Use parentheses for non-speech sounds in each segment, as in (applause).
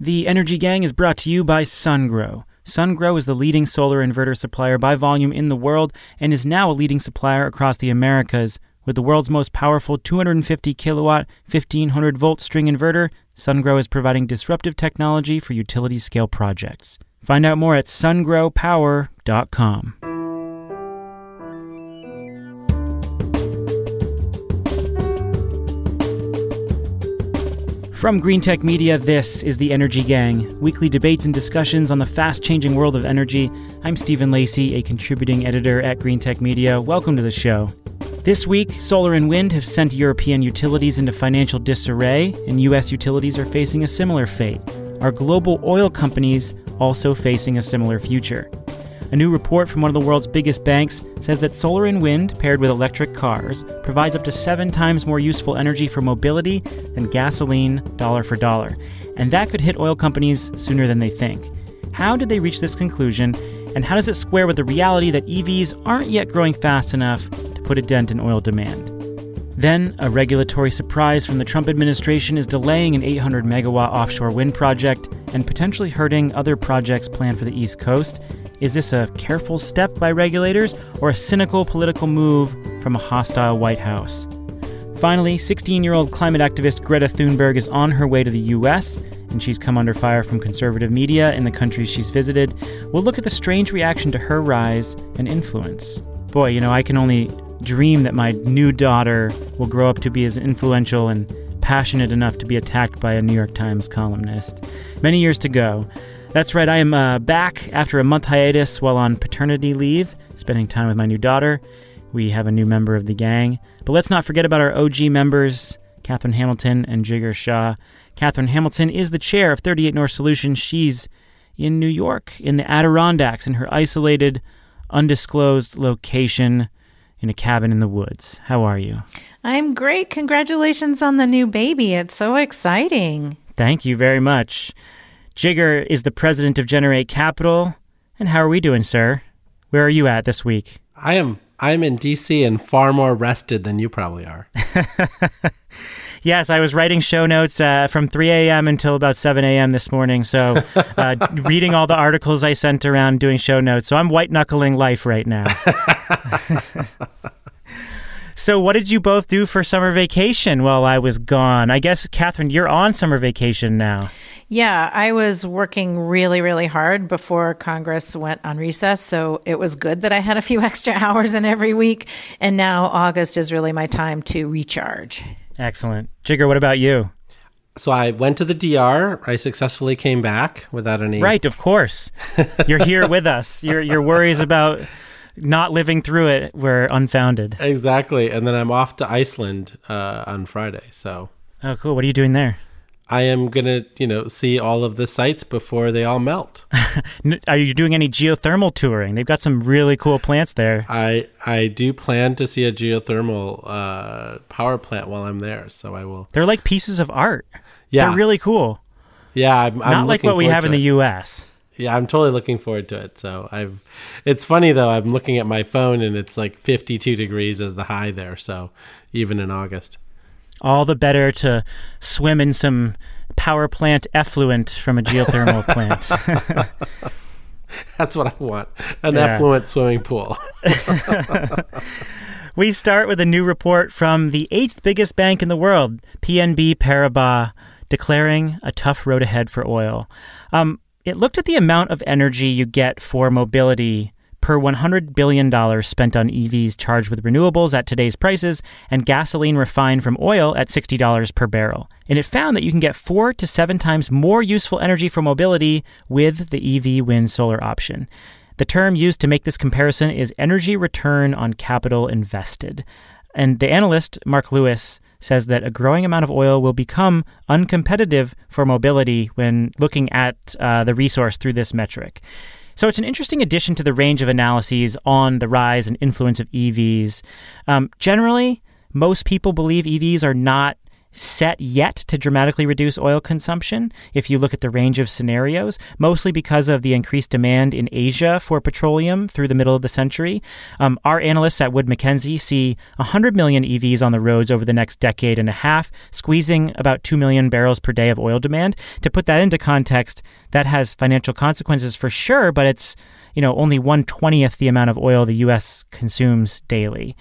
The Energy Gang is brought to you by SunGrow. SunGrow is the leading solar inverter supplier by volume in the world and is now a leading supplier across the Americas. With the world's most powerful 250 kilowatt, 1500 volt string inverter, SunGrow is providing disruptive technology for utility scale projects. Find out more at sungrowpower.com. From Greentech Media, this is the Energy Gang, weekly debates and discussions on the fast changing world of energy. I'm Stephen Lacey, a contributing editor at Greentech Media. Welcome to the show. This week, solar and wind have sent European utilities into financial disarray, and U.S. utilities are facing a similar fate. Are global oil companies also facing a similar future? A new report from one of the world's biggest banks says that solar and wind, paired with electric cars, provides up to seven times more useful energy for mobility than gasoline, dollar for dollar. And that could hit oil companies sooner than they think. How did they reach this conclusion, and how does it square with the reality that EVs aren't yet growing fast enough to put a dent in oil demand? Then, a regulatory surprise from the Trump administration is delaying an 800 megawatt offshore wind project and potentially hurting other projects planned for the East Coast. Is this a careful step by regulators or a cynical political move from a hostile White House? Finally, 16 year old climate activist Greta Thunberg is on her way to the U.S., and she's come under fire from conservative media in the countries she's visited. We'll look at the strange reaction to her rise and influence. Boy, you know, I can only dream that my new daughter will grow up to be as influential and passionate enough to be attacked by a New York Times columnist. Many years to go. That's right, I am uh, back after a month hiatus while on paternity leave, spending time with my new daughter. We have a new member of the gang. But let's not forget about our OG members, Catherine Hamilton and Jigar Shah. Catherine Hamilton is the chair of 38 North Solutions. She's in New York, in the Adirondacks, in her isolated, undisclosed location in a cabin in the woods. How are you? I'm great. Congratulations on the new baby. It's so exciting. Thank you very much. Jigar is the president of Generate Capital. And how are we doing, sir? Where are you at this week? I am I'm in DC and far more rested than you probably are. (laughs) yes, I was writing show notes uh, from 3 a.m. until about 7 a.m. this morning. So, (laughs) uh, reading all the articles I sent around, doing show notes. So, I'm white knuckling life right now. (laughs) so, what did you both do for summer vacation while I was gone? I guess, Catherine, you're on summer vacation now. Yeah, I was working really, really hard before Congress went on recess. So it was good that I had a few (laughs) extra hours in every week. And now August is really my time to recharge. Excellent. Jigar, what about you? So I went to the DR. I successfully came back without any. Right, of course. You're here (laughs) with us. Your your worries about not living through it were unfounded. Exactly. And then I'm off to Iceland uh, on Friday. So. Oh, cool. What are you doing there? I am gonna, you know, see all of the sights before they all melt. (laughs) Are you doing any geothermal touring? They've got some really cool plants there. I I do plan to see a geothermal uh, power plant while I'm there, so I will. They're like pieces of art. Yeah, they're really cool. Yeah, I'm, I'm not like what we have in it. the U.S. Yeah, I'm totally looking forward to it. So I've. It's funny though. I'm looking at my phone and it's like 52 degrees as the high there. So even in August all the better to swim in some power plant effluent from a geothermal (laughs) plant. (laughs) That's what I want an yeah. effluent swimming pool. (laughs) we start with a new report from the eighth biggest bank in the world, BNP Paribas, declaring a tough road ahead for oil. Um, it looked at the amount of energy you get for mobility per $100 billion spent on EVs charged with renewables at today's prices and gasoline refined from oil at $60 per barrel. And it found that you can get four to seven times more useful energy for mobility with the EV wind solar option. The term used to make this comparison is energy return on capital invested. And the analyst, Mark Lewis, says that a growing amount of oil will become uncompetitive for mobility when looking at uh, the resource through this metric. So it's an interesting addition to the range of analyses on the rise and influence of EVs. Um, generally, most people believe EVs are not set yet to dramatically reduce oil consumption if you look at the range of scenarios, mostly because of the increased demand in Asia for petroleum through the middle of the century. Um, our analysts at Wood Mackenzie see 100 million EVs on the roads over the next decade and a half, squeezing about 2 million barrels per day of oil demand. To put that into context, that has financial consequences for sure, but it's you know only one twentieth the amount of oil the U.S. consumes daily.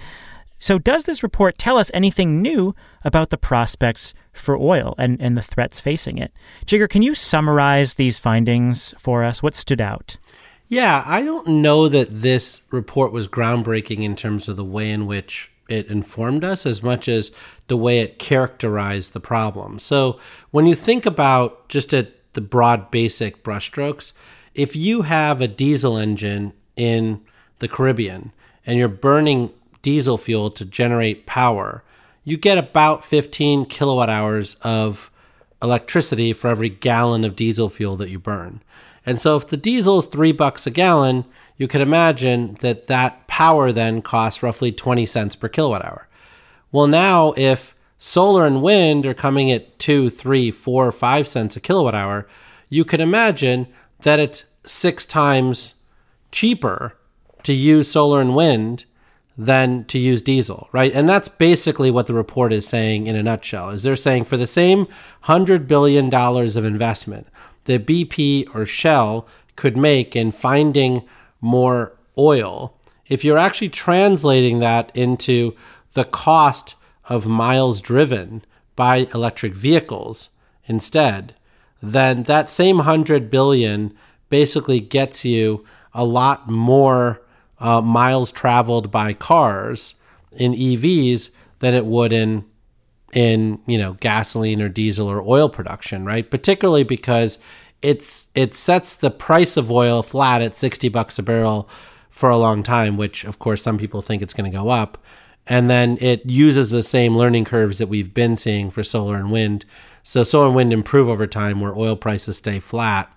So, does this report tell us anything new about the prospects for oil and, and the threats facing it? Jigar, can you summarize these findings for us? What stood out? Yeah, I don't know that this report was groundbreaking in terms of the way in which it informed us as much as the way it characterized the problem. So, when you think about just at the broad basic brushstrokes, if you have a diesel engine in the Caribbean and you're burning diesel fuel to generate power, you get about 15 kilowatt hours of electricity for every gallon of diesel fuel that you burn. And so if the diesel is three bucks a gallon, you can imagine that that power then costs roughly 20 cents per kilowatt hour. Well, now if solar and wind are coming at two, three, four, five cents a kilowatt hour, you can imagine that it's six times cheaper to use solar and wind than to use diesel, right? And that's basically what the report is saying in a nutshell. Is they're saying for the same 100 billion dollars of investment that BP or Shell could make in finding more oil, if you're actually translating that into the cost of miles driven by electric vehicles instead, then that same 100 billion basically gets you a lot more uh, miles traveled by cars in EVs than it would in in you know gasoline or diesel or oil production, right? Particularly because it's it sets the price of oil flat at 60 bucks a barrel for a long time, which of course some people think it's going to go up. And then it uses the same learning curves that we've been seeing for solar and wind. So solar and wind improve over time where oil prices stay flat.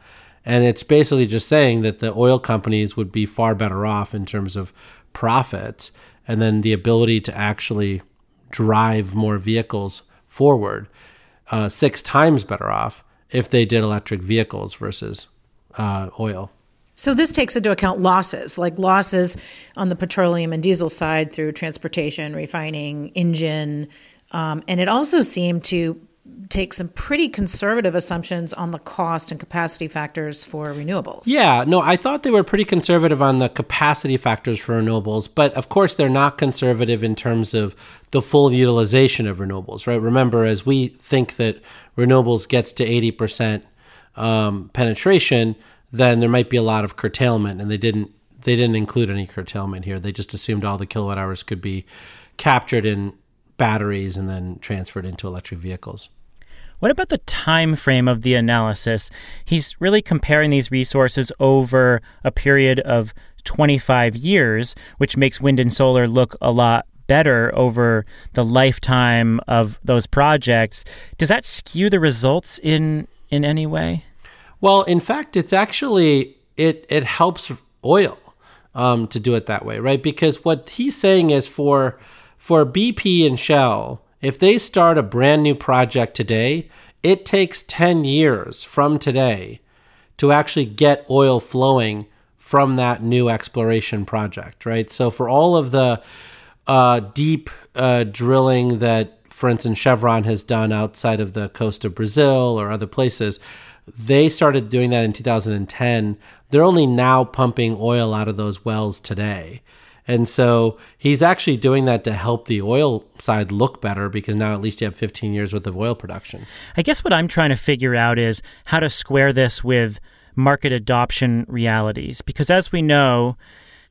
And it's basically just saying that the oil companies would be far better off in terms of profits and then the ability to actually drive more vehicles forward, uh, six times better off if they did electric vehicles versus uh, oil. So this takes into account losses, like losses on the petroleum and diesel side through transportation, refining, engine, um, and it also seemed to take some pretty conservative assumptions on the cost and capacity factors for renewables. Yeah, no, I thought they were pretty conservative on the capacity factors for renewables, but of course they're not conservative in terms of the full utilization of renewables, right? Remember, as we think that renewables gets to 80% um, penetration, then there might be a lot of curtailment, and they didn't they didn't include any curtailment here. They just assumed all the kilowatt hours could be captured in batteries and then transferred into electric vehicles. What about the time frame of the analysis? He's really comparing these resources over a period of 25 years, which makes wind and solar look a lot better over the lifetime of those projects. Does that skew the results in in any way? Well, in fact, it's actually it it helps oil um, to do it that way, right? Because what he's saying is for for BP and Shell, if they start a brand new project today, it takes 10 years from today to actually get oil flowing from that new exploration project, right? So, for all of the uh, deep uh, drilling that, for instance, Chevron has done outside of the coast of Brazil or other places, they started doing that in 2010. They're only now pumping oil out of those wells today. And so he's actually doing that to help the oil side look better because now at least you have 15 years worth of oil production. I guess what I'm trying to figure out is how to square this with market adoption realities. Because as we know,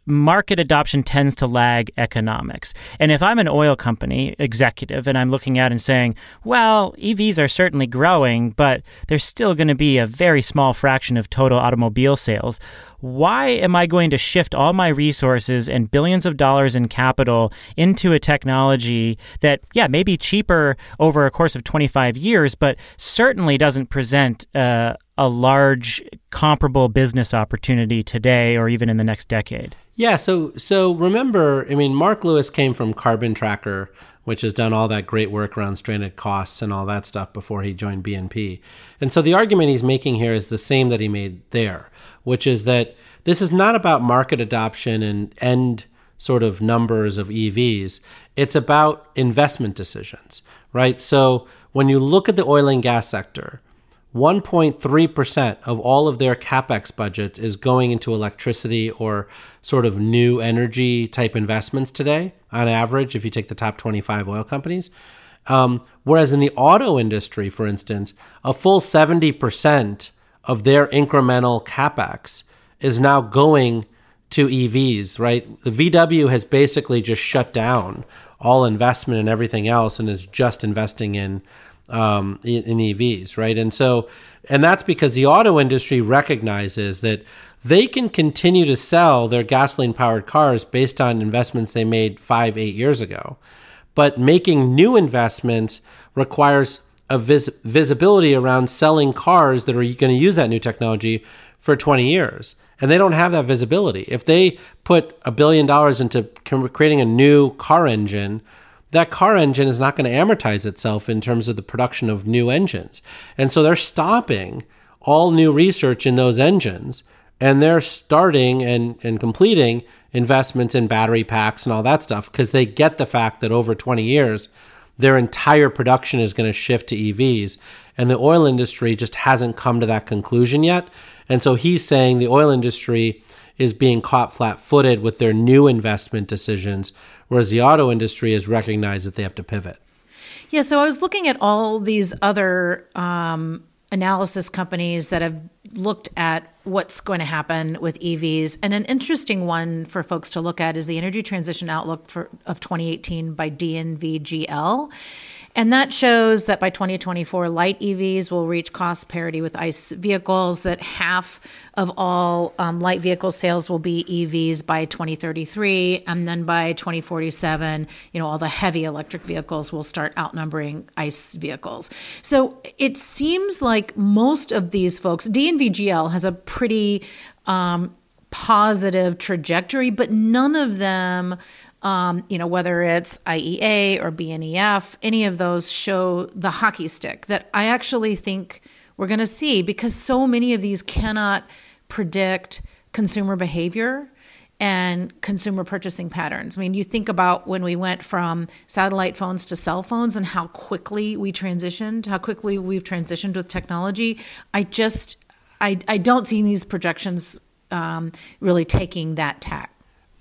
market adoption tends to lag economics. And if I'm an oil company executive and I'm looking at and saying, well, EVs are certainly growing, but there's still going to be a very small fraction of total automobile sales. Why am I going to shift all my resources and billions of dollars in capital into a technology that, yeah, may be cheaper over a course of 25 years, but certainly doesn't present uh, a large comparable business opportunity today or even in the next decade? Yeah, so so remember, I mean, Mark Lewis came from Carbon Tracker, which has done all that great work around stranded costs and all that stuff before he joined BNP. And so the argument he's making here is the same that he made there, which is that this is not about market adoption and end sort of numbers of EVs. It's about investment decisions, right? So when you look at the oil and gas sector, 1.3% of all of their capex budgets is going into electricity or sort of new energy type investments today, on average, if you take the top 25 oil companies. Um, whereas in the auto industry, for instance, a full 70% of their incremental capex is now going to EVs, right? The VW has basically just shut down all investment and everything else and is just investing in um, in, in EVs, right? And so, and that's because the auto industry recognizes that they can continue to sell their gasoline powered cars based on investments they made five, eight years ago. But making new investments requires a vis- visibility around selling cars that are going to use that new technology for 20 years. And they don't have that visibility. If they put a billion dollars into creating a new car engine, that car engine is not going to amortize itself in terms of the production of new engines. And so they're stopping all new research in those engines and they're starting and, and completing investments in battery packs and all that stuff because they get the fact that over 20 years, their entire production is going to shift to EVs. And the oil industry just hasn't come to that conclusion yet. And so he's saying the oil industry is being caught flat footed with their new investment decisions whereas the auto industry has recognized that they have to pivot. Yeah, so I was looking at all these other um, analysis companies that have looked at what's going to happen with EVs, and an interesting one for folks to look at is the Energy Transition Outlook for, of 2018 by DNVGL. And that shows that by 2024, light EVs will reach cost parity with ICE vehicles, that half of all um, light vehicle sales will be EVs by 2033. And then by 2047, you know, all the heavy electric vehicles will start outnumbering ICE vehicles. So it seems like most of these folks, DNVGL has a pretty um, positive trajectory, but none of them um, you know, whether it's IEA or BNEF, any of those show the hockey stick that I actually think we're going to see because so many of these cannot predict consumer behavior and consumer purchasing patterns. I mean, you think about when we went from satellite phones to cell phones and how quickly we transitioned, how quickly we've transitioned with technology. I just, I, I don't see these projections um, really taking that tack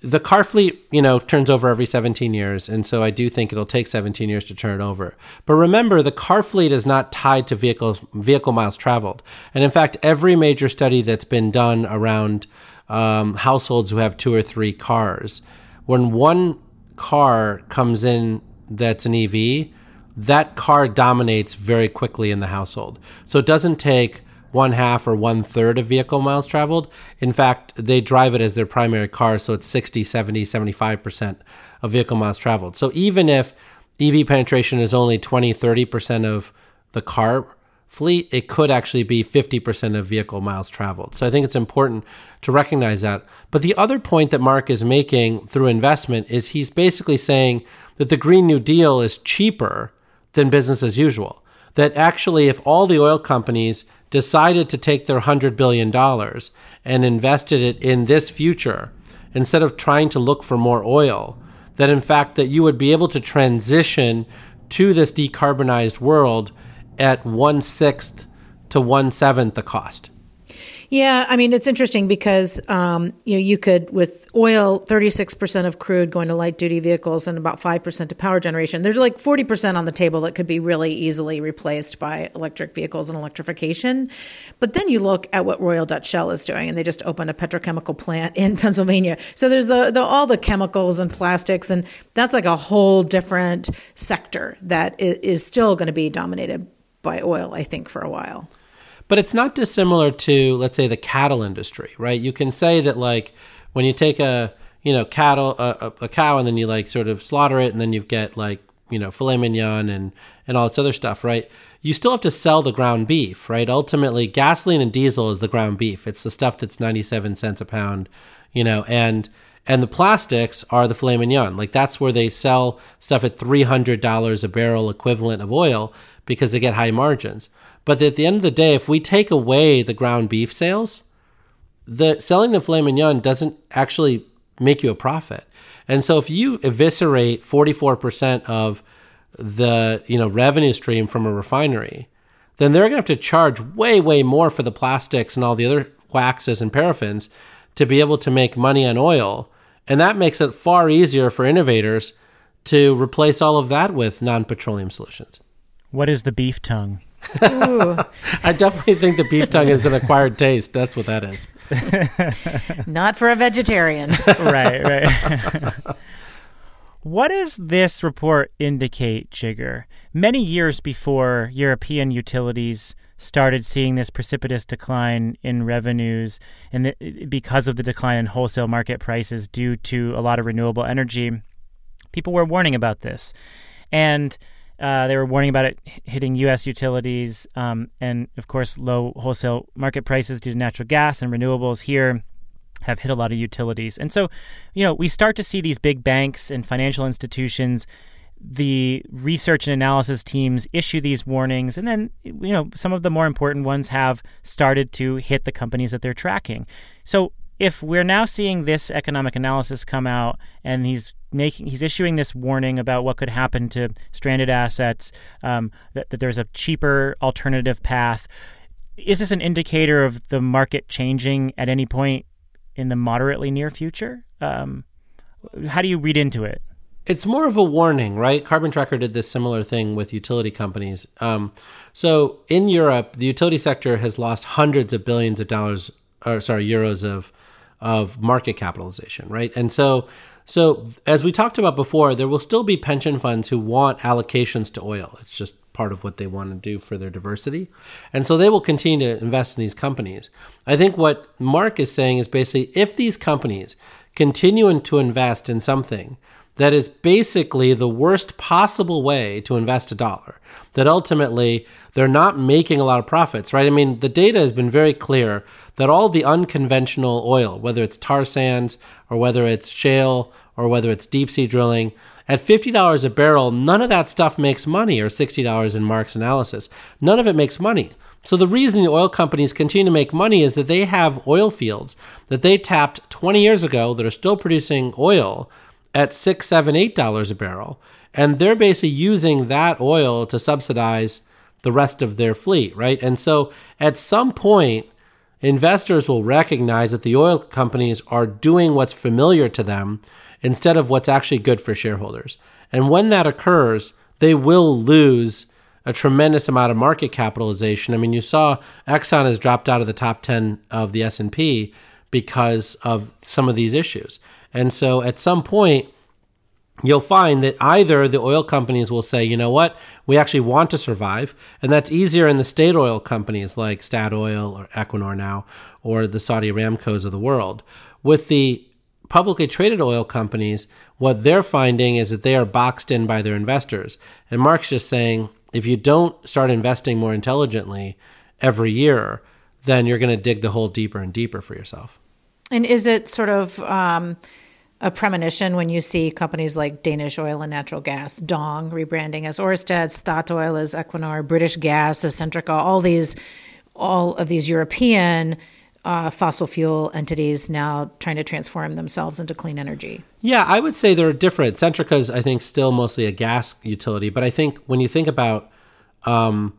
the car fleet, you know, turns over every 17 years, and so I do think it'll take 17 years to turn it over. But remember, the car fleet is not tied to vehicle vehicle miles traveled, and in fact, every major study that's been done around um, households who have two or three cars, when one car comes in that's an EV, that car dominates very quickly in the household. So it doesn't take one half or one third of vehicle miles traveled. In fact, they drive it as their primary car, so it's 60, 70, 75% of vehicle miles traveled. So even if EV penetration is only 20, 30% of the car fleet, it could actually be 50% of vehicle miles traveled. So I think it's important to recognize that. But the other point that Mark is making through investment is he's basically saying that the Green New Deal is cheaper than business as usual. That actually, if all the oil companies decided to take their $100 billion and invested it in this future instead of trying to look for more oil, that in fact that you would be able to transition to this decarbonized world at one sixth to one seventh the cost. Yeah, I mean it's interesting because um, you know you could with oil, thirty six percent of crude going to light duty vehicles and about five percent to power generation. There's like forty percent on the table that could be really easily replaced by electric vehicles and electrification. But then you look at what Royal Dutch Shell is doing, and they just opened a petrochemical plant in (laughs) Pennsylvania. So there's the, the all the chemicals and plastics, and that's like a whole different sector that is still going to be dominated by oil, I think, for a while. But it's not dissimilar to, let's say, the cattle industry, right? You can say that, like, when you take a, you know, cattle, a, a cow, and then you like sort of slaughter it, and then you get like, you know, filet mignon and and all this other stuff, right? You still have to sell the ground beef, right? Ultimately, gasoline and diesel is the ground beef. It's the stuff that's ninety seven cents a pound, you know, and and the plastics are the filet mignon. Like that's where they sell stuff at $300 a barrel equivalent of oil because they get high margins. But at the end of the day, if we take away the ground beef sales, the selling the filet mignon doesn't actually make you a profit. And so if you eviscerate 44% of the, you know, revenue stream from a refinery, then they're going to have to charge way way more for the plastics and all the other waxes and paraffins to be able to make money on oil. And that makes it far easier for innovators to replace all of that with non-petroleum solutions. What is the beef tongue? I definitely think the beef tongue is an acquired taste. That's what that is. (laughs) Not for a vegetarian. right, right. (laughs) what does this report indicate, Jigar? Many years before European utilities started seeing this precipitous decline in revenues and the, because of the decline in wholesale market prices due to a lot of renewable energy, people were warning about this. And uh, they were warning about it hitting U.S. utilities, um, and of course, low wholesale market prices due to natural gas and renewables here have hit a lot of utilities. And so, you know, we start to see these big banks and financial institutions, the research and analysis teams issue these warnings, and then, you know, some of the more important ones have started to hit the companies that they're tracking. So if we're now seeing this economic analysis come out and he's making he's issuing this warning about what could happen to stranded assets um, that, that there's a cheaper alternative path is this an indicator of the market changing at any point in the moderately near future um, how do you read into it it's more of a warning, right? Carbon Tracker did this similar thing with utility companies. Um, so in Europe, the utility sector has lost hundreds of billions of dollars, or sorry, euros of of market capitalization, right? And so so as we talked about before, there will still be pension funds who want allocations to oil. It's just part of what they want to do for their diversity. And so they will continue to invest in these companies. I think what Mark is saying is basically if these companies continue to invest in something that is basically the worst possible way to invest a dollar, that ultimately they're not making a lot of profits, right? I mean, the data has been very clear that all the unconventional oil, whether it's tar sands or whether it's shale or whether it's deep sea drilling, at $50 a barrel, none of that stuff makes money, or $60 in Mark's analysis. None of it makes money. So the reason the oil companies continue to make money is that they have oil fields that they tapped 20 years ago that are still producing oil at six, seven, eight dollars a barrel. And they're basically using that oil to subsidize the rest of their fleet, right? And so at some point, investors will recognize that the oil companies are doing what's familiar to them instead of what's actually good for shareholders. And when that occurs, they will lose a tremendous amount of market capitalization. I mean, you saw Exxon has dropped out of the top 10 of the S&P because of some of these issues. And so at some point, you'll find that either the oil companies will say, you know what, we actually want to survive. And that's easier in the state oil companies like Statoil or Equinor now, or the Saudi Aramcos of the world. With the publicly traded oil companies, what they're finding is that they are boxed in by their investors. And Mark's just saying, if you don't start investing more intelligently every year, then you're going to dig the hole deeper and deeper for yourself. And is it sort of um, a premonition when you see companies like Danish Oil and Natural Gas, Dong rebranding as Orsted, Statoil as Equinor, British Gas as Centrica, all these, all of these European uh, fossil fuel entities now trying to transform themselves into clean energy? Yeah, I would say they're different. Centrica is, I think, still mostly a gas utility, but I think when you think about, um,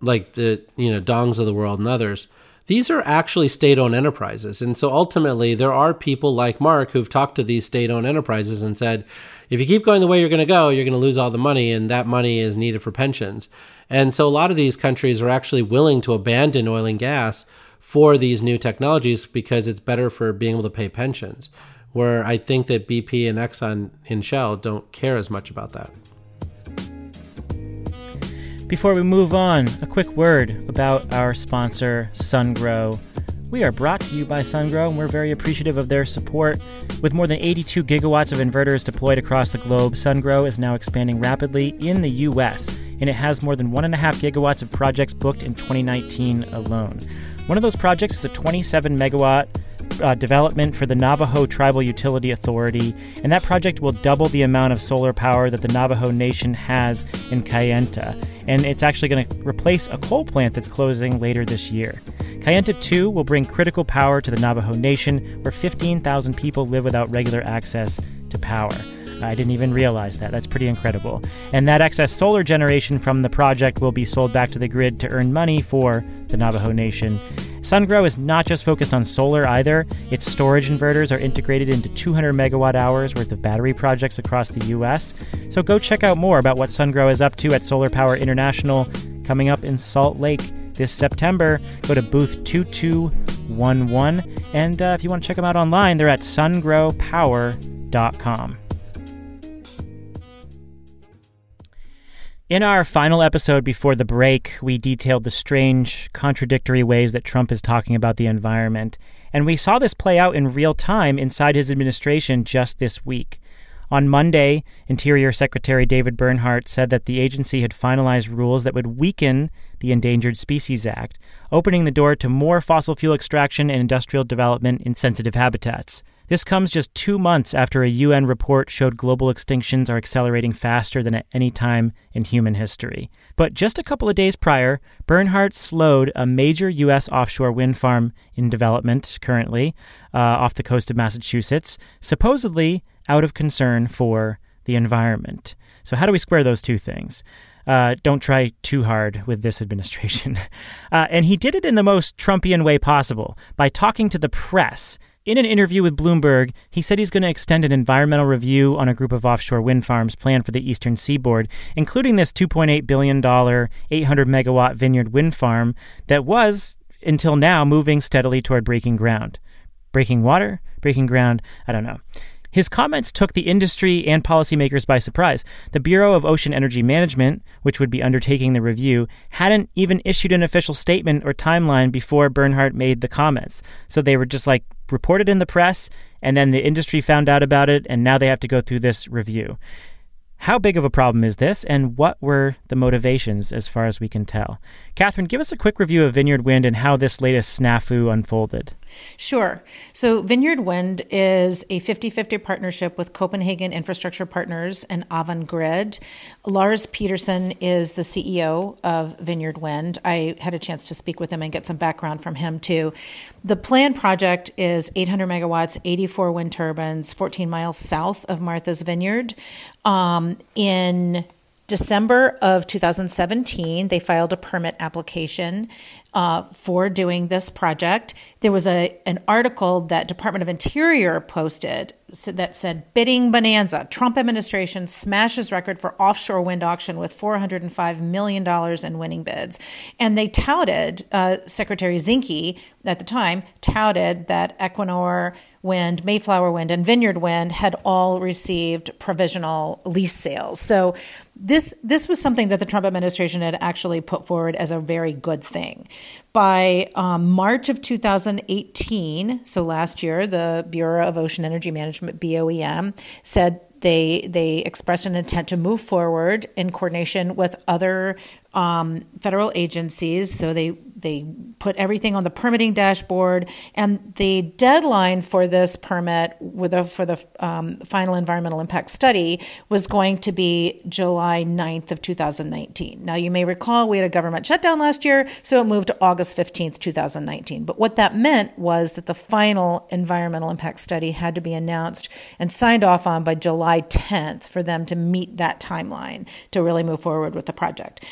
like the you know Dongs of the world and others these are actually state owned enterprises. And so ultimately, there are people like Mark who've talked to these state owned enterprises and said, if you keep going the way you're going to go, you're going to lose all the money, and that money is needed for pensions. And so a lot of these countries are actually willing to abandon oil and gas for these new technologies because it's better for being able to pay pensions. Where I think that BP and Exxon and Shell don't care as much about that. Before we move on, a quick word about our sponsor, SunGrow. We are brought to you by SunGrow, and we're very appreciative of their support. With more than 82 gigawatts of inverters deployed across the globe, SunGrow is now expanding rapidly in the U.S., and it has more than 1.5 gigawatts of projects booked in 2019 alone. One of those projects is a 27 megawatt uh, development for the Navajo Tribal Utility Authority, and that project will double the amount of solar power that the Navajo Nation has in Kayenta. And it's actually going to replace a coal plant that's closing later this year. Kayenta 2 will bring critical power to the Navajo Nation, where 15,000 people live without regular access to power. I didn't even realize that. That's pretty incredible. And that excess solar generation from the project will be sold back to the grid to earn money for the Navajo Nation. SunGrow is not just focused on solar either. Its storage inverters are integrated into 200 megawatt hours worth of battery projects across the U.S. So go check out more about what SunGrow is up to at Solar Power International coming up in Salt Lake this September. Go to booth 2211. And uh, if you want to check them out online, they're at sungrowpower.com. In our final episode before the break, we detailed the strange, contradictory ways that Trump is talking about the environment. And we saw this play out in real time inside his administration just this week. On Monday, Interior Secretary David Bernhardt said that the agency had finalized rules that would weaken the Endangered Species Act, opening the door to more fossil fuel extraction and industrial development in sensitive habitats. This comes just two months after a UN report showed global extinctions are accelerating faster than at any time in human history. But just a couple of days prior, Bernhardt slowed a major U.S. offshore wind farm in development currently uh, off the coast of Massachusetts, supposedly out of concern for the environment. So, how do we square those two things? Uh, don't try too hard with this administration. (laughs) Uh, and he did it in the most Trumpian way possible by talking to the press in an interview with Bloomberg, he said he's going to extend an environmental review on a group of offshore wind farms planned for the eastern seaboard, including this $2.8 billion, 800 megawatt Vineyard wind farm that was, until now, moving steadily toward breaking ground. Breaking water? Breaking ground? I don't know. His comments took the industry and policymakers by surprise. The Bureau of Ocean Energy Management, which would be undertaking the review, hadn't even issued an official statement or timeline before Bernhardt made the comments. So they were just like, reported in the press, and then the industry found out about it, and now they have to go through this review. How big of a problem is this, and what were the motivations as far as we can tell? Catherine, give us a quick review of Vineyard Wind and how this latest snafu unfolded. Sure. So, Vineyard Wind is a 50 50 partnership with Copenhagen Infrastructure Partners and Avangrid. Lars Pedersen is the CEO of Vineyard Wind. I had a chance to speak with him and get some background from him, too. The planned project is 800 megawatts, 84 wind turbines, 14 miles south of Martha's Vineyard. Um, in December of 2017, they filed a permit application uh, for doing this project. There was a an article that Department of Interior posted that said bidding bonanza. Trump administration smashes record for offshore wind auction with 405 million dollars in winning bids, and they touted uh, Secretary Zinke at the time touted that Equinor Wind, Mayflower Wind, and Vineyard Wind had all received provisional lease sales. So this this was something that the Trump administration had actually put forward as a very good thing. By um, March of 2018, so last year, the Bureau of Ocean Energy Management (BOEM) said they they expressed an intent to move forward in coordination with other um, federal agencies. So they they put everything on the permitting dashboard, and the deadline for this permit with a, for the um, final environmental impact study was going to be July 9th of 2019. Now you may recall we had a government shutdown last year, so it moved to August 15th, 2019. But what that meant was that the final environmental impact study had to be announced and signed off on by July 10th for them to meet that timeline to really move forward with the project.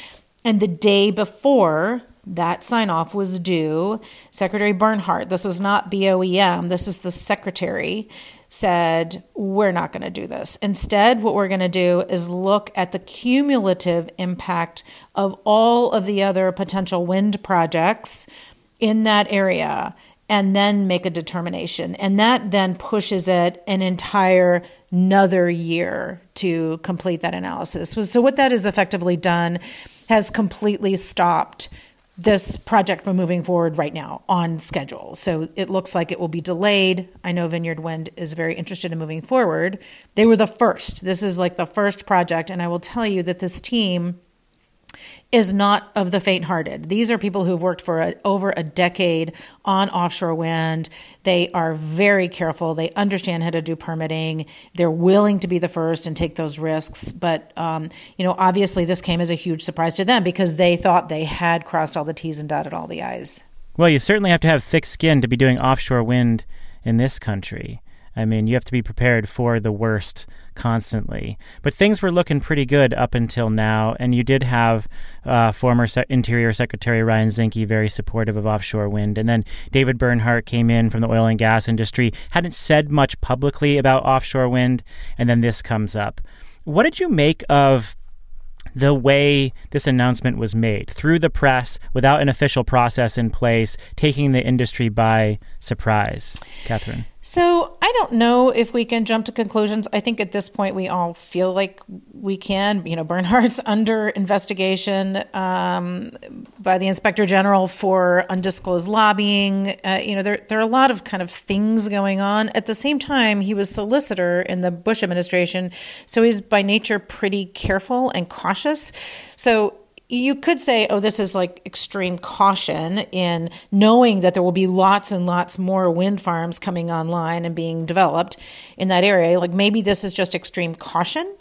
And the day before that sign off was due, Secretary Bernhardt, this was not BOEM, this was the secretary, said, We're not going to do this. Instead, what we're going to do is look at the cumulative impact of all of the other potential wind projects in that area and then make a determination. And that then pushes it an entire another year to complete that analysis. So, what that has effectively done has completely stopped this project from moving forward right now on schedule. So it looks like it will be delayed. I know Vineyard Wind is very interested in moving forward. They were the first. This is like the first project. And I will tell you that this team is not of the faint hearted. These are people who've worked for a, over a decade on offshore wind. They are very careful. They understand how to do permitting. They're willing to be the first and take those risks. But, um, you know, obviously this came as a huge surprise to them because they thought they had crossed all the T's and dotted all the I's. Well, you certainly have to have thick skin to be doing offshore wind in this country. I mean, you have to be prepared for the worst constantly. But things were looking pretty good up until now, and you did have uh, former Se- Interior Secretary Ryan Zinke very supportive of offshore wind, and then David Bernhardt came in from the oil and gas industry, hadn't said much publicly about offshore wind, and then this comes up. What did you make of the way this announcement was made through the press without an official process in place, taking the industry by surprise. Catherine. So I don't know if we can jump to conclusions. I think at this point we all feel like we can. You know, Bernhardt's (laughs) under investigation um, by the inspector general for undisclosed lobbying. Uh, you know, there there are a lot of kind of things going on. At the same time, he was solicitor in the Bush administration, so he's by nature pretty careful and cautious. So you could say, oh, this is like extreme caution in knowing that there will be lots and lots more wind farms coming online and being developed in that area. Like maybe this is just extreme caution.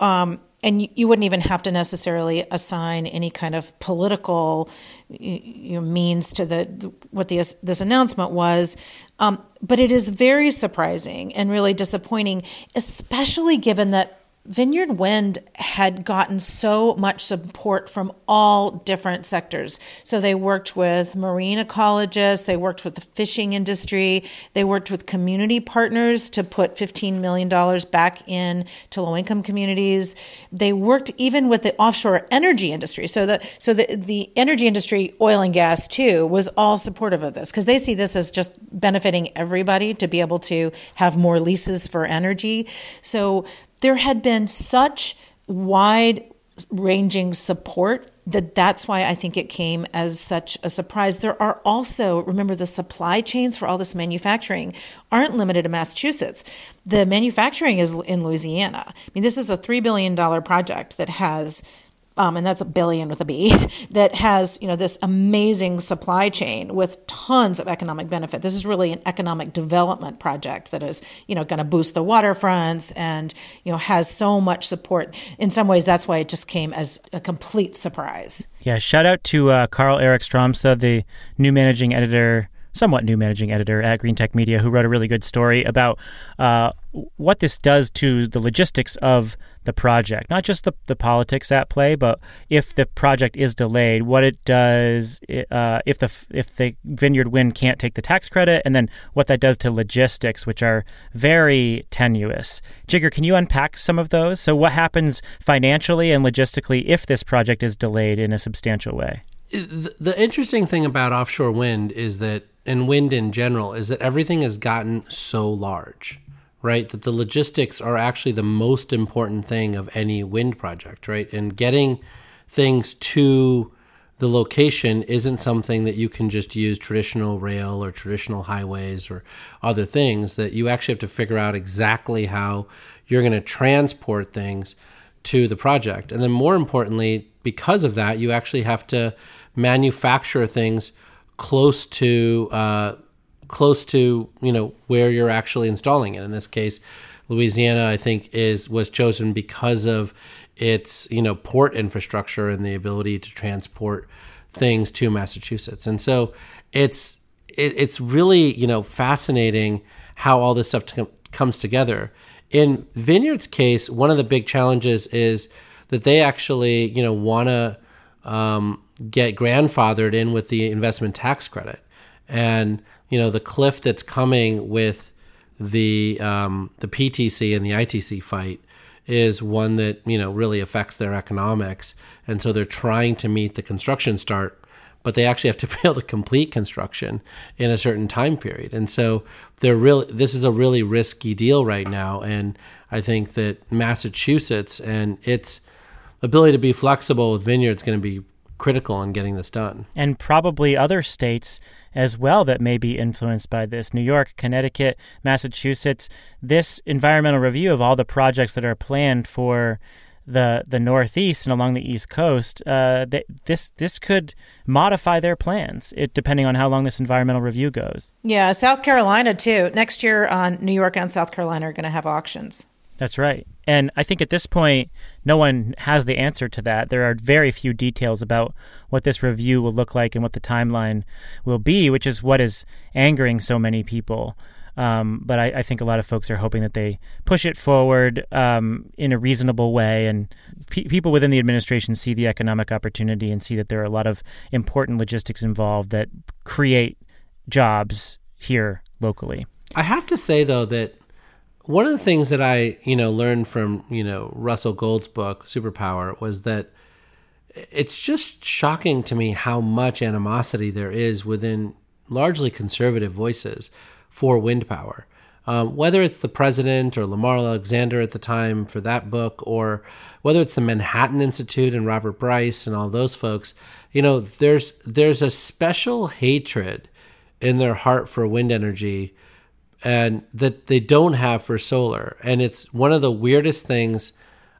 Um, and you wouldn't even have to necessarily assign any kind of political you know, means to the what the, this announcement was, um, but it is very surprising and really disappointing, especially given that Vineyard Wind had gotten so much support from all different sectors. So they worked with marine ecologists, they worked with the fishing industry, they worked with community partners to put $15 million back in to low income communities. They worked even with the offshore energy industry. So the so the, the energy industry, oil and gas too, was all supportive of this because they see this as just benefiting everybody to be able to have more leases for energy. So there had been such wide ranging support that that's why I think it came as such a surprise. There are also, remember, the supply chains for all this manufacturing aren't limited to Massachusetts. The manufacturing is in Louisiana. I mean, this is a $3 billion project that has um, and that's a billion with a B, (laughs) that has you know this amazing supply chain with tons of economic benefit. This is really an economic development project that is you know going to boost the waterfronts and you know has so much support. In some ways, that's why it just came as a complete surprise. Yeah, shout out to uh, Karl Erik Stromsta, the new managing editor somewhat new managing editor at Greentech Media, who wrote a really good story about uh, what this does to the logistics of the project, not just the, the politics at play, but if the project is delayed, what it does uh, if the if the Vineyard Wind can't take the tax credit, and then what that does to logistics, which are very tenuous. Jigar, can you unpack some of those? So, what happens financially and logistically if this project is delayed in a substantial way? The interesting thing about offshore wind is that and wind in general is that everything has gotten so large, right? That the logistics are actually the most important thing of any wind project, right? And getting things to the location isn't something that you can just use traditional rail or traditional highways or other things that you actually have to figure out exactly how you're going to transport things to the project. And then more importantly, because of that, you actually have to manufacture things close to uh, close to you know where you're actually installing it. In this case, Louisiana, I think, is was chosen because of its you know port infrastructure and the ability to transport things to Massachusetts. And so it's it, it's really you know fascinating how all this stuff t- comes together. In Vineyard's case, one of the big challenges is that they actually you know want to um, get grandfathered in with the investment tax credit, and you know the cliff that's coming with the um, the PTC and the ITC fight is one that you know really affects their economics, and so they're trying to meet the construction start, but they actually have to (laughs) be able to complete construction in a certain time period, and so they're really this is a really risky deal right now, and I think that Massachusetts and its ability to be flexible with vineyards going to be critical in getting this done. And probably other states as well that may be influenced by this New York, Connecticut, Massachusetts. This environmental review of all the projects that are planned for the the Northeast and along the East Coast, uh, they, this this could modify their plans, it, depending on how long this environmental review goes. Yeah, South Carolina too. Next year, on New York and South Carolina are going to have auctions. That's right. And I think at this point, no one has the answer to that. There are very few details about what this review will look like and what the timeline will be, which is what is angering so many people. Um, but I, I, think a lot of folks are hoping that they push it forward um, in a reasonable way, and pe- people within the administration see the economic opportunity and see that there are a lot of important logistics involved that create jobs here locally. I have to say though that one of the things that I you know learned from you know Russell Gold's book Superpower was that it's just shocking to me how much animosity there is within largely conservative voices for wind power. Um, whether it's the president or Lamar Alexander at the time for that book, or whether it's the Manhattan Institute and Robert Bryce and all those folks, you know, there's there's a special hatred in their heart for wind energy, and that they don't have for solar. And it's one of the weirdest things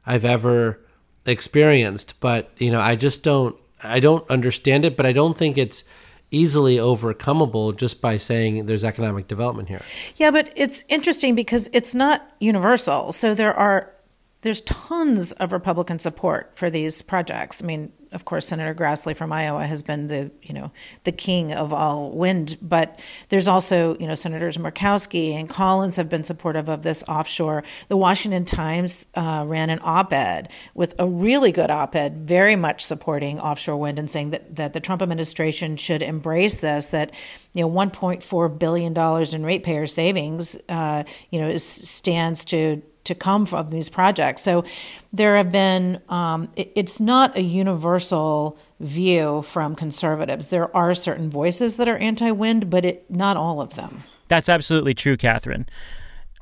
I've ever experienced. But you know, I just don't I don't understand it. But I don't think it's easily overcomable just by saying there's economic development here. Yeah, but it's interesting because it's not universal. So there are there's tons of Republican support for these projects. I mean, of course, Senator Grassley from Iowa has been the you know the king of all wind, but there's also you know Senators Murkowski and Collins have been supportive of this offshore. The Washington Times uh, ran an op-ed with a really good op-ed, very much supporting offshore wind and saying that that the Trump administration should embrace this. That you know 1.4 billion dollars in ratepayer savings, uh, you know, is, stands to to come from these projects. So there have been, um, it, it's not a universal view from conservatives. There are certain voices that are anti wind, but it, not all of them. That's absolutely true, Catherine.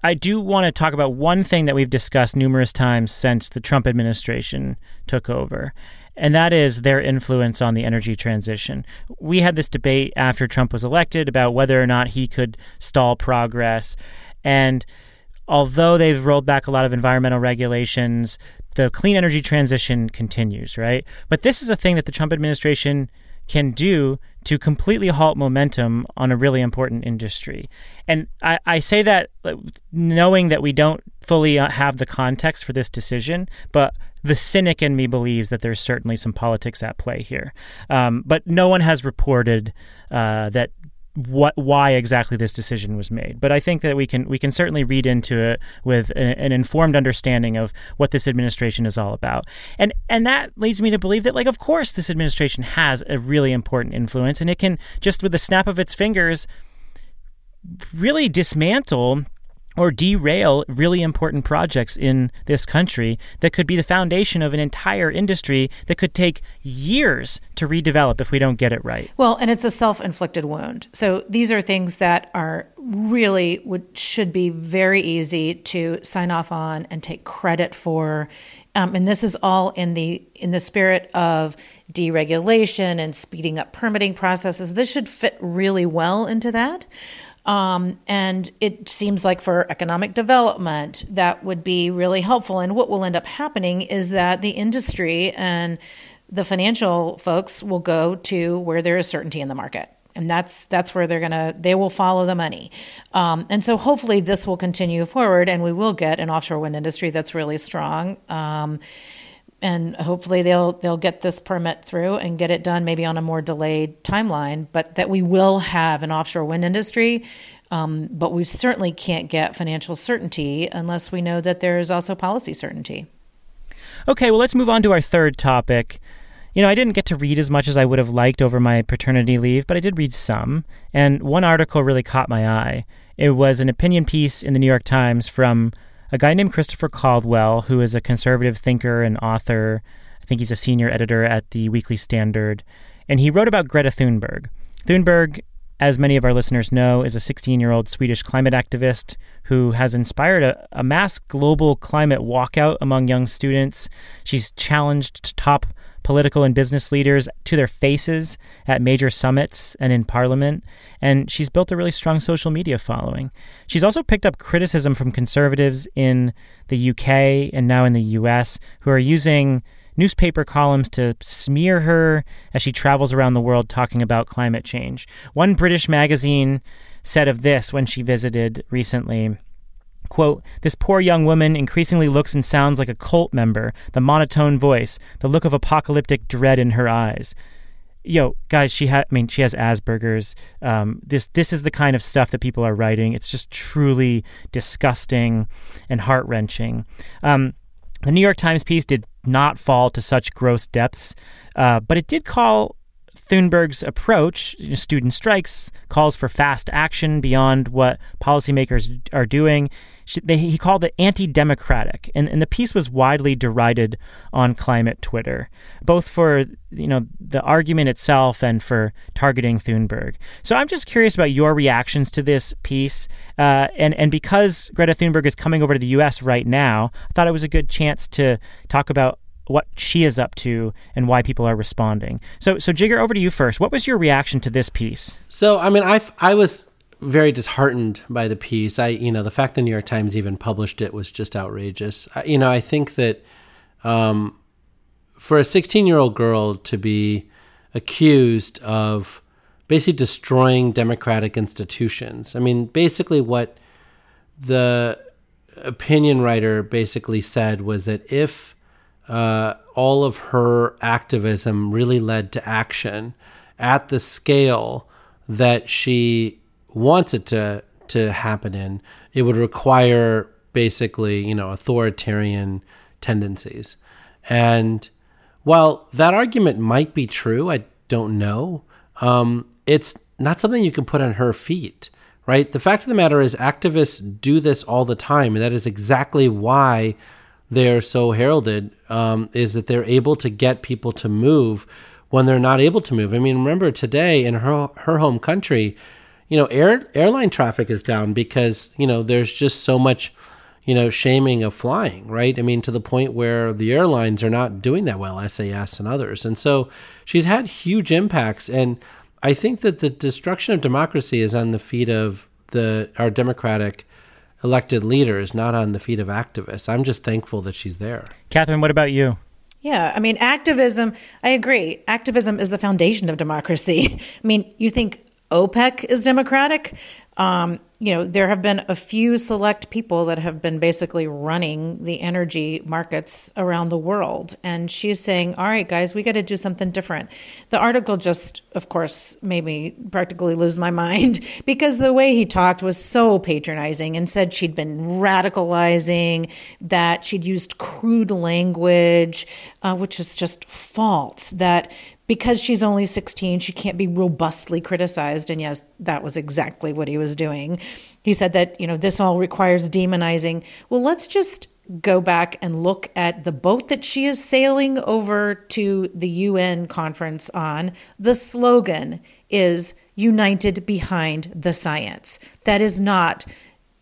I do want to talk about one thing that we've discussed numerous times since the Trump administration took over, and that is their influence on the energy transition. We had this debate after Trump was elected about whether or not he could stall progress. And although they've rolled back a lot of environmental regulations, the clean energy transition continues, right? But this is a thing that the Trump administration can do to completely halt momentum on a really important industry. And I, I say that knowing that we don't fully uh, have the context for this decision, but the cynic in me believes that there's certainly some politics at play here. Um, but no one has reported uh, that what why exactly this decision was made. But I think that we can we can certainly read into it with a, an informed understanding of what this administration is all about. And and that leads me to believe that like of course this administration has a really important influence and it can just with the snap of its fingers really dismantle or derail really important projects in this country that could be the foundation of an entire industry that could take years to redevelop if we don't get it right. Well, and it's a self-inflicted wound. So these are things that are really would should be very easy to sign off on and take credit for. Um, and this is all in the in the spirit of deregulation and speeding up permitting processes. This should fit really well into that. Um, and it seems like for economic development, that would be really helpful. And what will end up happening is that the industry and the financial folks will go to where there is certainty in the market. And that's that's where they're gonna they will follow the money, um, and so hopefully this will continue forward, and we will get an offshore wind industry that's really strong. Um, and hopefully they'll they'll get this permit through and get it done maybe on a more delayed timeline but that we will have an offshore wind industry um, but we certainly can't get financial certainty unless we know that there is also policy certainty okay well let's move on to our third topic you know, I didn't get to read as much as I would have liked over my paternity leave, but I did read some. And one article really caught my eye. It was an opinion piece in the New York Times from a guy named Christopher Caldwell, who is a conservative thinker and author. I think he's a senior editor at the Weekly Standard. And he wrote about Greta Thunberg. Thunberg, as many of our listeners know, is a 16 year old Swedish climate activist who has inspired a, a, mass global climate walkout among young students. She's challenged top political and business leaders to their faces at major summits and in parliament. And she's built a really strong social media following. She's also picked up criticism from conservatives in the UK and now in the US who are using newspaper columns to smear her as she travels around the world talking about climate change. One British magazine said of this when she visited recently. Quote, this poor young woman increasingly looks and sounds like a cult member, the monotone voice, the look of apocalyptic dread in her eyes. Yo, guys, she had I mean, she has Asperger's. Um, this this is the kind of stuff that people are writing. It's just truly disgusting and heart wrenching. Um, the New York Times piece did not fall to such gross depths, uh, but it did call Thunberg's approach, student strikes, calls for fast action beyond what policymakers are doing. He called it anti-democratic, and, and the piece was widely derided on climate Twitter, both for you know the argument itself and for targeting Thunberg. So I'm just curious about your reactions to this piece, uh, and and because Greta Thunberg is coming over to the U.S. right now, I thought it was a good chance to talk about what she is up to and why people are responding. So, so Jigar, over to you first. What was your reaction to this piece? So, I mean, I I was very disheartened by the piece. I, you know, the fact the New York Times even published it was just outrageous. I, you know, I think that um, for a 16 year old girl to be accused of basically destroying democratic institutions. I mean, basically what the opinion writer basically said was that if uh, all of her activism really led to action at the scale that she wants it to to happen in. It would require basically, you know, authoritarian tendencies. And while that argument might be true, I don't know. Um, it's not something you can put on her feet, right? The fact of the matter is, activists do this all the time, and that is exactly why they're so heralded um, is that they're able to get people to move when they're not able to move. I mean, remember today in her her home country, you know, air airline traffic is down because you know there's just so much, you know, shaming of flying, right? I mean, to the point where the airlines are not doing that well, SAS and others, and so she's had huge impacts. And I think that the destruction of democracy is on the feet of the our democratic elected leaders, not on the feet of activists. I'm just thankful that she's there. Catherine, what about you? Yeah, I mean, activism, I agree. Activism is the foundation of democracy. (laughs) I mean, you think OPEC is democratic? Um, you know, there have been a few select people that have been basically running the energy markets around the world. And she's saying, all right, guys, we got to do something different. The article just, of course, made me practically lose my (laughs) mind because the way he talked was so patronizing and said she'd been radicalizing, that she'd used crude language, uh, which is just false, that because she's only 16, she can't be robustly criticized. And yes, that was exactly what he was doing. He said that, you know, this all requires demonizing. Well, let's just go back and look at the boat that she is sailing over to the UN conference on. The slogan is United Behind the Science. That is not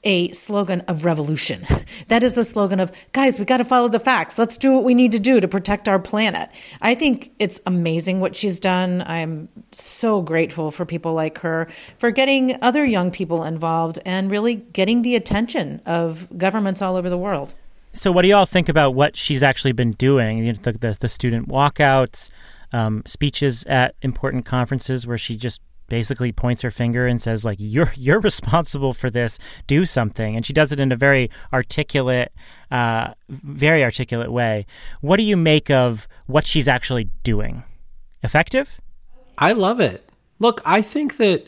a slogan of revolution. (laughs) That is a slogan of, guys, we got to follow the facts. Let's do what we need to do to protect our planet. I think it's amazing what she's done. I'm so grateful for people like her for getting other young people involved and really getting the attention of governments all over the world. So, what do y'all think about what she's actually been doing? you The, the, the student walkouts, um, speeches at important conferences where she just basically points her finger and says like you're (laughs) you're responsible for this. Do something. And she does it in a very articulate uh, very articulate way. What do you make of what she's actually doing? Effective? I love it. Look i think that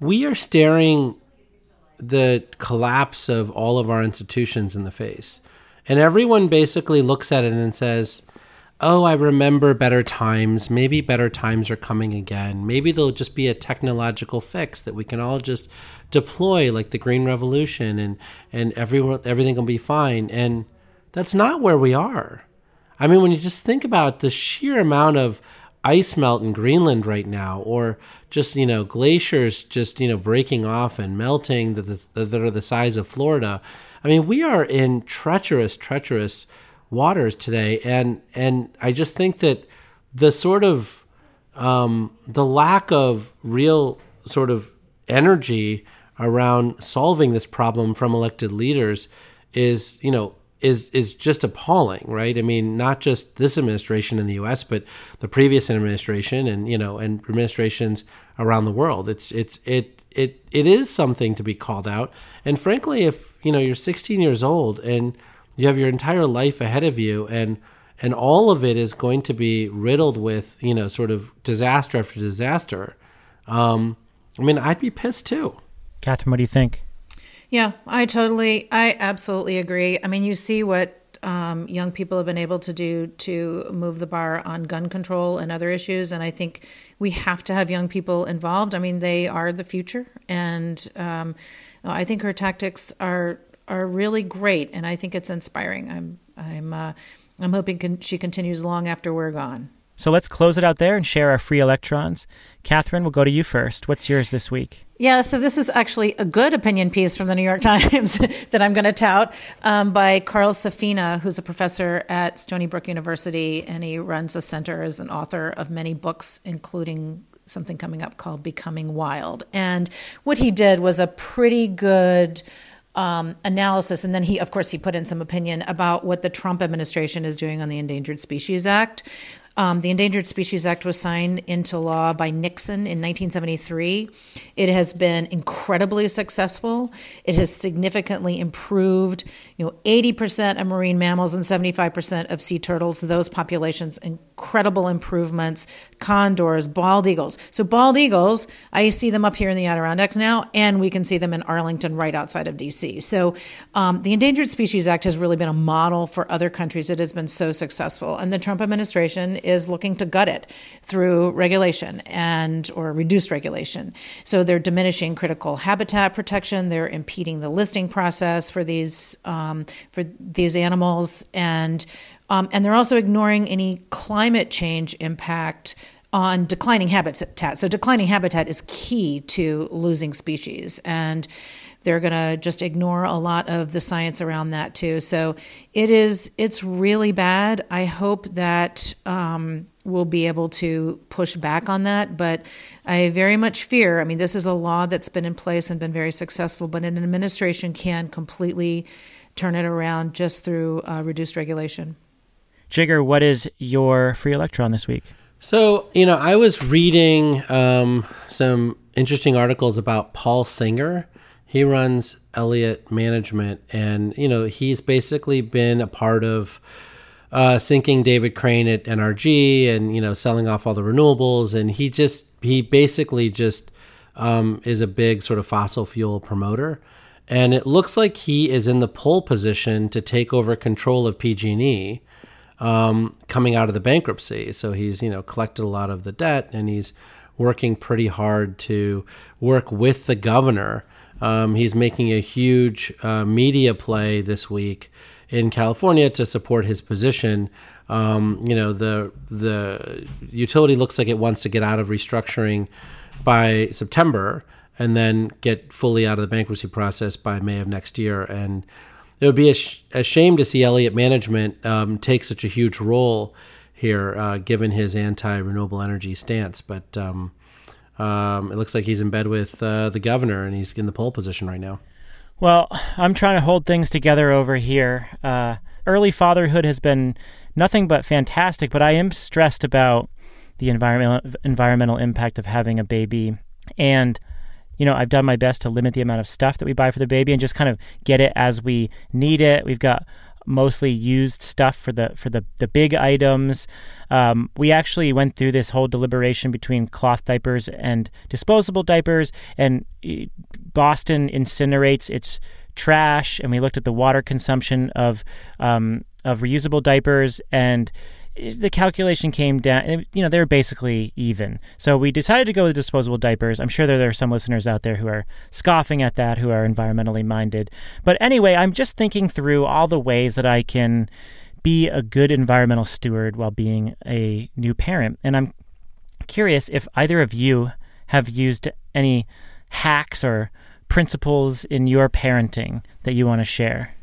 we are staring the collapse of all of our institutions in the face. And everyone basically looks at it and says oh, I remember better times. Maybe better times are coming again. Maybe there'll just be a technological fix that we can all just deploy, like the Green Revolution, and and everyone everything will be fine. And that's not where we are. I mean, when you just think about the sheer amount of ice melt in Greenland right now, or just you know glaciers just you know breaking off and melting that, that are the size of Florida. I mean, we are in treacherous, treacherous waters today and and I just think that the sort of um, the lack of real sort of energy around solving this problem from elected leaders is, you know, is is just appalling, right? I mean, not just this administration in the U.S., but the previous administration and you know, and administrations around the world. It's it's it it it is something to be called out. And frankly, if you know you're 16 years old and you have your entire life ahead of you, and and all of it is going to be riddled with you know sort of disaster after disaster. Um, I mean, I'd be pissed too. Catherine, what do you think? Yeah, I totally, I absolutely agree. I mean, you see what um, young people have been able to do to move the bar on gun control and other issues. And I think we have to have young people involved. I mean, they are the future, and um, I think her tactics are are really great, and I think it's inspiring. I'm I'm uh, I'm hoping con- she continues long after we're gone. So let's close it out there and share our free electrons. Catherine, we'll go to you first. What's yours this week? Yeah, so this is actually a good opinion piece from the New York (laughs) Times (laughs) that I'm going to tout um, by Carl Safina, who's a professor at Stony Brook University, and he runs a center as an author of many books, including something coming up called Becoming Wild. And what he did was a pretty good um, analysis, and then he, of course, he put in some opinion about what the Trump administration is doing on the Endangered Species Act. Um, the Endangered Species Act was signed into law by Nixon in 1973. It has been incredibly successful. It has significantly improved, you know, 80% of marine mammals and 75% of sea turtles. Those populations, incredible improvements. Condors, bald eagles. So bald eagles, I see them up here in the Adirondacks now, and we can see them in Arlington, right outside of D.C. So um, the Endangered Species Act has really been a model for other countries. It has been so successful, and the Trump administration is looking to gut it through regulation and or reduced regulation. So they're diminishing critical habitat protection. They're impeding the listing process for these um, for these animals, and um, and they're also ignoring any climate change impact on declining habitat. So declining habitat is key to losing species and they're going to just ignore a lot of the science around that too. So it is it's really bad. I hope that um, we'll be able to push back on that, but I very much fear. I mean, this is a law that's been in place and been very successful, but an administration can completely turn it around just through uh, reduced regulation. Jigar, what is your free electron this week? So, you know, I was reading um, some interesting articles about Paul Singer he runs Elliott Management, and you know he's basically been a part of uh, sinking David Crane at NRG, and you know selling off all the renewables, and he just he basically just um, is a big sort of fossil fuel promoter, and it looks like he is in the pole position to take over control of PG&E. Um, coming out of the bankruptcy, so he's you know collected a lot of the debt, and he's working pretty hard to work with the governor um, he's making a huge uh, media play this week in California to support his position. Um, you know, the the utility looks like it wants to get out of restructuring by September and then get fully out of the bankruptcy process by May of next year. And it would be a, sh- a shame to see Elliott Management um, take such a huge role here, uh, given his anti renewable energy stance. But um, um, it looks like he's in bed with uh, the governor, and he's in the pole position right now. Well, I'm trying to hold things together over here. Uh, early fatherhood has been nothing but fantastic, but I am stressed about the environmental environmental impact of having a baby, and you know I've done my best to limit the amount of stuff that we buy for the baby and just kind of get it as we need it. We've got mostly used stuff for the for the the big items. Um, we actually went through this whole deliberation between cloth diapers and disposable diapers, and Boston incinerates its trash, and we looked at the water consumption of um, of reusable diapers and the calculation came down you know they're basically even. So we decided to go with disposable diapers. I'm sure there are some listeners out there who are scoffing at that who are environmentally minded. But anyway i'm just thinking through all the ways that i can be a good environmental steward while being a new parent. And i'm curious if either of you have used any hacks or principles in your parenting that you want to share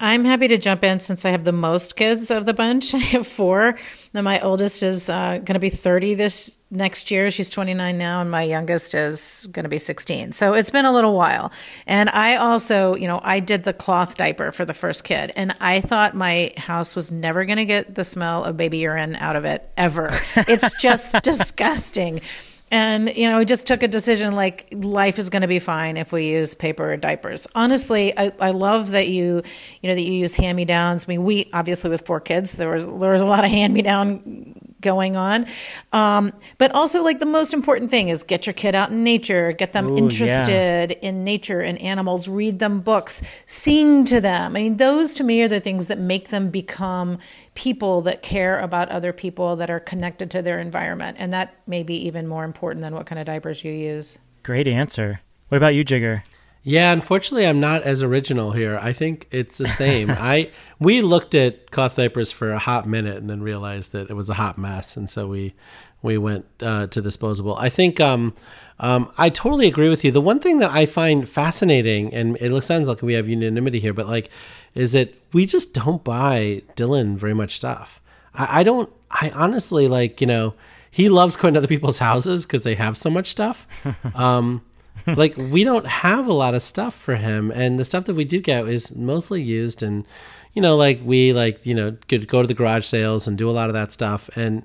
I'm happy to jump in since I have the most kids of the bunch. (laughs) I have four. And my oldest is uh, going to be 30 this next year. She's 29 now, and my youngest is going to be 16. So it's been a little while. And I also, you know, I did the cloth diaper for the first kid, and I thought my house was never going to get the smell of baby urine out of it ever. It's just (laughs) disgusting. And, you know, we just took a decision like life is going to be fine if we use paper diapers. Honestly, I, I love that you, you know, that you use hand me downs. I mean, we obviously with four kids, there was, there was a lot of hand me down going on. Um, but also, like, the most important thing is get your kid out in nature, get them Ooh, interested yeah. in nature and animals, read them books, sing to them. I mean, those to me are the things that make them become people that care about other people that are connected to their environment. And that may be even more important than what kind of diapers you use. Great answer. What about you, Jigar? Yeah, unfortunately, I'm not as original here. I think it's the same. (laughs) I we looked at cloth diapers for a hot minute and then realized that it was a hot mess, and so we we went uh, to disposable. I think um, um, I totally agree with you. The one thing that I find fascinating, and it looks sounds like we have unanimity here, but like, is that we just don't buy Dylan very much stuff. I, I don't. I honestly like you know he loves going to other people's houses because they have so much stuff. (laughs) Um, like we don't have a lot of stuff for him, and the stuff that we do get is mostly used and you know like we like you know could go to the garage sales and do a lot of that stuff and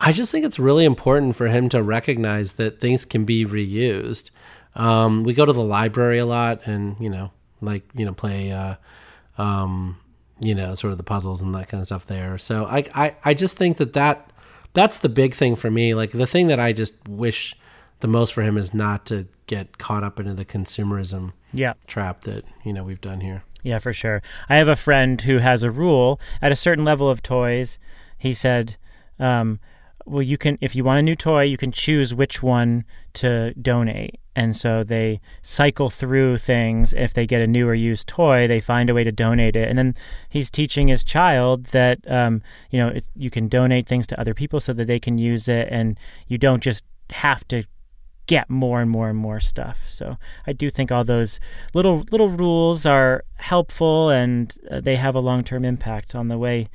I just think it's really important for him to recognize that things can be reused. Um, we go to the library a lot and you know like you know play uh, um, you know sort of the puzzles and that kind of stuff there. So I I, I just think that that that's the big thing for me. Like the thing that I just wish the most for him is not to get caught up into the consumerism yeah. trap that you know we've done here. Yeah, for sure. I have a friend who has a rule at a certain level of toys. He said, um, "Well, you can if you want a new toy, you can choose which one to donate." And so they cycle through things. If they get a new or used toy, they find a way to donate it. And then he's teaching his child that um, you know it, you can donate things to other people so that they can use it, and you don't just have to get more and more and more stuff. So I do think all those little little rules are helpful and uh, they have a long-term impact on the way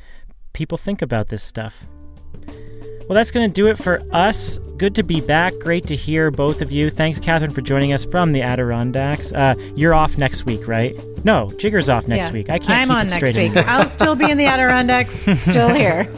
people think about this stuff. Well, that's going to do it for us. Good to be back. Great to hear both of you. Thanks, Catherine, for joining us from the Adirondacks. Uh, you're off next week, right? No, Jigar's off next yeah. week. I can't. I'm on next week. I'll still be in the Adirondacks. still (laughs) here.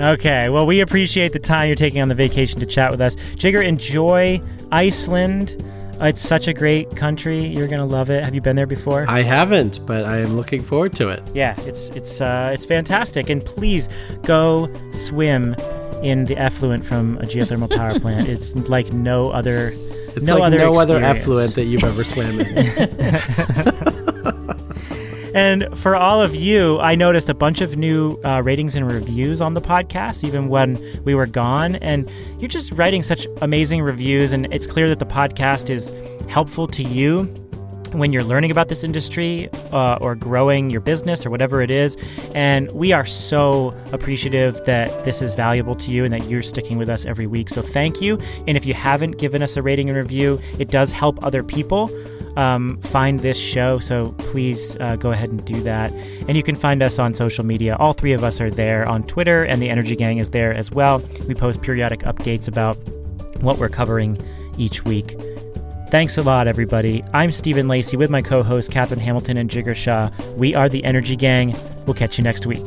Okay, well, we appreciate the time you're taking on the vacation to chat with us. Jigar. enjoy Iceland. It's such a great country. You're gonna love it. Have you been there before? I haven't, but I am looking forward to it. Yeah, it's it's uh, it's fantastic. And please go swim in the effluent from a geothermal power (laughs) plant. It's like no other. It's no like other no experience. other effluent that you've ever swam in. (laughs) And for all of you, I noticed a bunch of new uh, ratings and reviews on the podcast, even when we were gone. And you're just writing such amazing reviews, and it's clear that the podcast is helpful to you when you're learning about this industry uh, or growing your business or whatever it is. And we are so appreciative that this is valuable to you and that you're sticking with us every week. So thank you. And if you haven't given us a rating and review, it does help other people um, find this show. So please uh, go ahead and do that. And you can find us on social media. All three of us are there on Twitter, and the Energy Gang is there as well. We post periodic updates about what we're covering each week. Thanks a lot, everybody. I'm Stephen Lacey with my co hosts, Catherine Hamilton and Jigar Shah. We are the Energy Gang. We'll catch you next week.